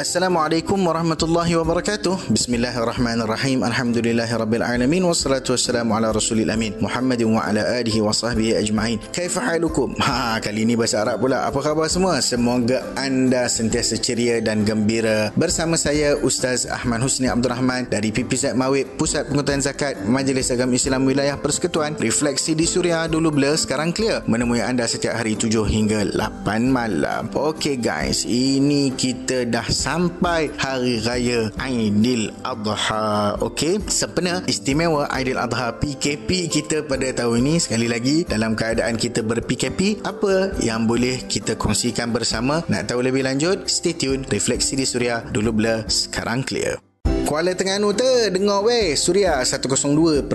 Assalamualaikum warahmatullahi wabarakatuh. Bismillahirrahmanirrahim. Alhamdulillahirabbil wassalatu wassalamu ala rasulil amin Muhammadin wa ala alihi wa sahbihi ajma'in. Kaifa halukum? Ha, kali ini bahasa Arab pula. Apa khabar semua? Semoga anda sentiasa ceria dan gembira. Bersama saya Ustaz Ahmad Husni Abdul Rahman dari PPZ Mawib, Pusat Pengutahan Zakat Majlis Agama Islam Wilayah Persekutuan. Refleksi di Suria dulu blur, sekarang clear. Menemui anda setiap hari 7 hingga 8 malam. Okey guys, ini kita dah sampai hari raya Aidil Adha. Okey, sebenarnya istimewa Aidil Adha PKP kita pada tahun ini sekali lagi dalam keadaan kita ber-PKP, apa yang boleh kita kongsikan bersama? Nak tahu lebih lanjut? Stay tune. Refleksi di Suria dulu blur, sekarang clear. Kuala Terengganu tu dengar weh. Suria 102.4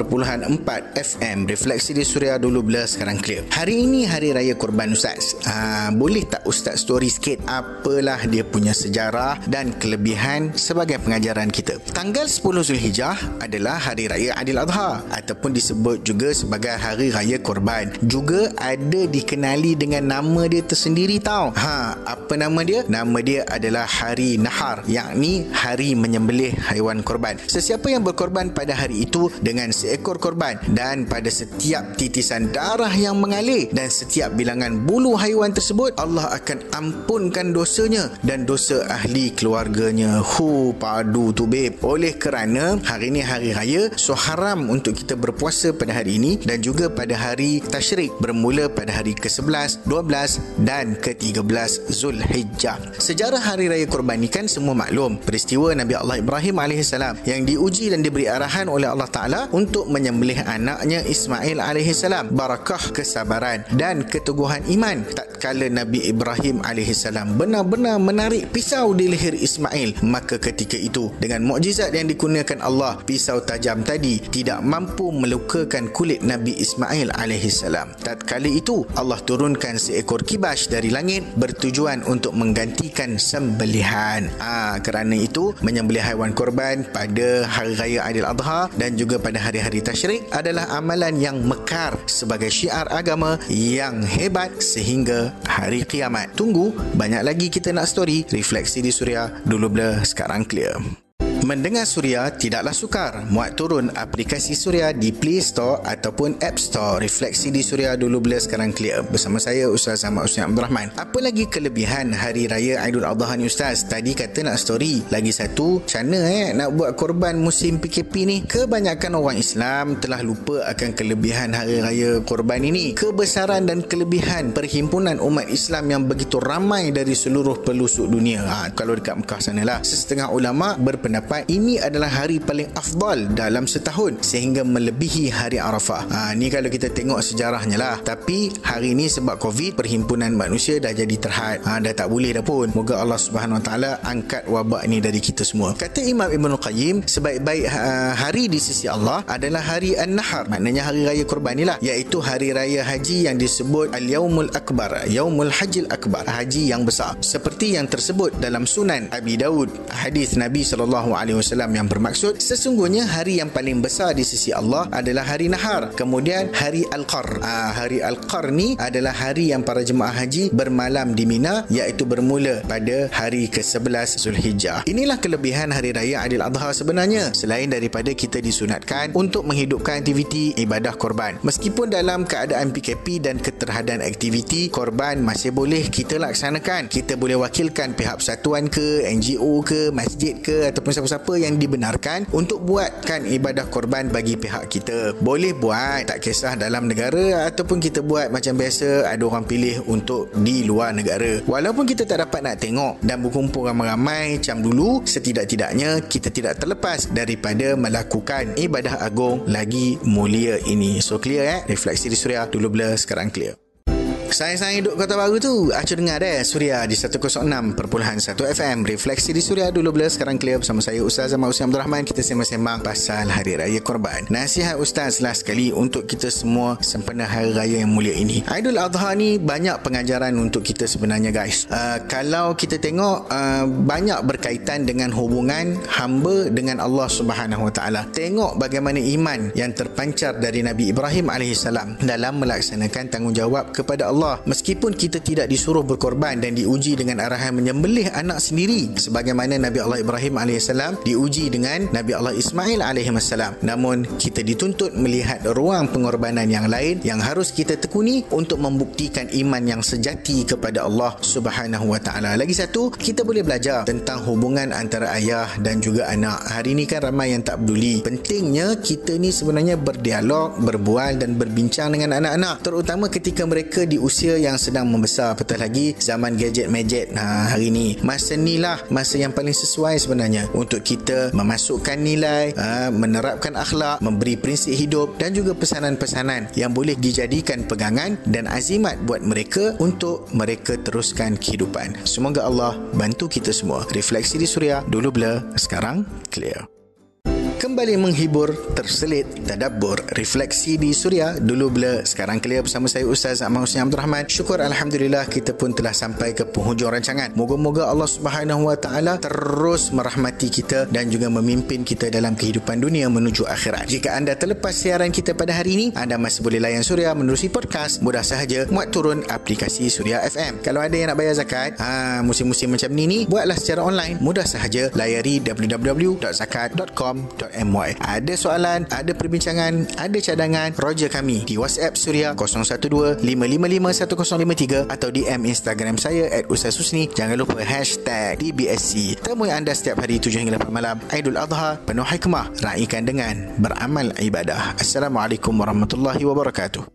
FM refleksi di Suria dulu bila sekarang clear. Hari ini hari raya korban Ustaz. Ah, boleh tak Ustaz story sikit apalah dia punya sejarah dan kelebihan sebagai pengajaran kita? Tanggal 10 Zulhijjah adalah hari raya Adil Adha ataupun disebut juga sebagai hari raya korban juga ada dikenali dengan nama dia tersendiri tau. Ha, apa nama dia? nama dia adalah hari Nahar yakni hari menyembelih haiwan haiwan korban. Sesiapa yang berkorban pada hari itu dengan seekor korban dan pada setiap titisan darah yang mengalir dan setiap bilangan bulu haiwan tersebut Allah akan ampunkan dosanya dan dosa ahli keluarganya. Hu padu tu babe. Oleh kerana hari ini hari raya so haram untuk kita berpuasa pada hari ini dan juga pada hari tasyrik bermula pada hari ke-11, 12 dan ke-13 Zulhijjah. Sejarah hari raya korban ini kan semua maklum. Peristiwa Nabi Allah Ibrahim AS alaihissalam yang diuji dan diberi arahan oleh Allah Taala untuk menyembelih anaknya Ismail alaihissalam barakah kesabaran dan keteguhan iman tatkala Nabi Ibrahim alaihissalam benar-benar menarik pisau di leher Ismail. Maka ketika itu dengan mukjizat yang dikurniakan Allah pisau tajam tadi tidak mampu melukakan kulit Nabi Ismail alaihissalam tatkala itu Allah turunkan seekor kibas dari langit bertujuan untuk menggantikan sembelihan. Ah kerana itu menyembelih haiwan korban dilakukan pada hari raya Aidil Adha dan juga pada hari-hari tasyrik adalah amalan yang mekar sebagai syiar agama yang hebat sehingga hari kiamat. Tunggu, banyak lagi kita nak story. Refleksi di Suria, dulu blur, sekarang clear. Mendengar Suria tidaklah sukar. Muat turun aplikasi Suria di Play Store ataupun App Store. Refleksi di Suria dulu bila sekarang clear. Bersama saya Ustaz Ahmad Usni Abdul Rahman. Apa lagi kelebihan Hari Raya Aidul Adha ni Ustaz? Tadi kata nak story. Lagi satu, macam eh nak buat korban musim PKP ni? Kebanyakan orang Islam telah lupa akan kelebihan Hari Raya korban ini. Kebesaran dan kelebihan perhimpunan umat Islam yang begitu ramai dari seluruh pelosok dunia. Ha, kalau dekat Mekah sana lah. Sesetengah ulama berpendapat berpendapat ini adalah hari paling afdal dalam setahun sehingga melebihi hari Arafah. Ha, ni kalau kita tengok sejarahnya lah. Tapi hari ini sebab COVID, perhimpunan manusia dah jadi terhad. Ha, dah tak boleh dah pun. Moga Allah Subhanahu Wa Taala angkat wabak ini dari kita semua. Kata Imam Ibn Qayyim, sebaik-baik ha, hari di sisi Allah adalah hari An-Nahar. Maknanya hari raya korban inilah. Iaitu hari raya haji yang disebut Al-Yawmul Akbar. Yaumul Hajil Akbar. Haji yang besar. Seperti yang tersebut dalam sunan Abi Daud. Hadis Nabi SAW alaihi wasallam yang bermaksud sesungguhnya hari yang paling besar di sisi Allah adalah hari nahar. Kemudian hari al-qar uh, hari al-qar ni adalah hari yang para jemaah haji bermalam di Mina iaitu bermula pada hari ke-11 Zulhijjah. Inilah kelebihan hari raya Adil Adha sebenarnya. Selain daripada kita disunatkan untuk menghidupkan aktiviti ibadah korban. Meskipun dalam keadaan PKP dan keterhadan aktiviti korban masih boleh kita laksanakan. Kita boleh wakilkan pihak persatuan ke NGO ke masjid ke ataupun siapa siapa yang dibenarkan untuk buatkan ibadah korban bagi pihak kita. Boleh buat tak kisah dalam negara ataupun kita buat macam biasa ada orang pilih untuk di luar negara. Walaupun kita tak dapat nak tengok dan berkumpul ramai-ramai macam dulu, setidak-tidaknya kita tidak terlepas daripada melakukan ibadah agung lagi mulia ini. So clear eh? Refleksi di Suria dulu blur sekarang clear. Saya-saya hidup kota baru tu. Acu dengar deh Suria di 106.1 FM Refleksi di Suria dulu bila sekarang clear bersama saya Ustaz Zaman Usia Abdul Rahman. Kita sembang-sembang pasal Hari Raya Korban. Nasihat Ustaz lah sekali Untuk kita semua sempena Hari Raya yang mulia ini. Aidul Adha ni banyak pengajaran untuk kita sebenarnya guys. Uh, Kalau kita tengok uh, Banyak berkaitan dengan hubungan hamba dengan Allah Subhanahu Taala. Tengok bagaimana iman yang terpancar dari Nabi Ibrahim AS Dalam melaksanakan tanggungjawab kepada Allah Allah meskipun kita tidak disuruh berkorban dan diuji dengan arahan menyembelih anak sendiri sebagaimana Nabi Allah Ibrahim AS diuji dengan Nabi Allah Ismail AS namun kita dituntut melihat ruang pengorbanan yang lain yang harus kita tekuni untuk membuktikan iman yang sejati kepada Allah Subhanahu Wa Taala. Lagi satu, kita boleh belajar tentang hubungan antara ayah dan juga anak. Hari ini kan ramai yang tak peduli. Pentingnya kita ni sebenarnya berdialog, berbual dan berbincang dengan anak-anak terutama ketika mereka di usia yang sedang membesar. Apatah lagi zaman gadget-mejet ha, hari ini. Masa ni lah masa yang paling sesuai sebenarnya untuk kita memasukkan nilai, ha, menerapkan akhlak, memberi prinsip hidup dan juga pesanan-pesanan yang boleh dijadikan pegangan dan azimat buat mereka untuk mereka teruskan kehidupan. Semoga Allah bantu kita semua. Refleksi di Suria dulu blur, sekarang clear kembali menghibur, terselit, tadabbur, refleksi di Suria. Dulu bila sekarang clear bersama saya Ustaz Ahmad Husni Abdul Rahman. Syukur Alhamdulillah kita pun telah sampai ke penghujung rancangan. Moga-moga Allah Subhanahu Wa Taala terus merahmati kita dan juga memimpin kita dalam kehidupan dunia menuju akhirat. Jika anda terlepas siaran kita pada hari ini, anda masih boleh layan Suria menerusi podcast. Mudah sahaja muat turun aplikasi Suria FM. Kalau ada yang nak bayar zakat, ha, musim-musim macam ni ni, buatlah secara online. Mudah sahaja layari www.zakat.com.my MY. Ada soalan, ada perbincangan, ada cadangan, roja kami di WhatsApp Suria 012-555-1053 atau DM Instagram saya at Ustaz Husni. Jangan lupa hashtag DBSC. Temui anda setiap hari 7 hingga 8 malam. Aidul Adha, penuh hikmah. Raikan dengan beramal ibadah. Assalamualaikum warahmatullahi wabarakatuh.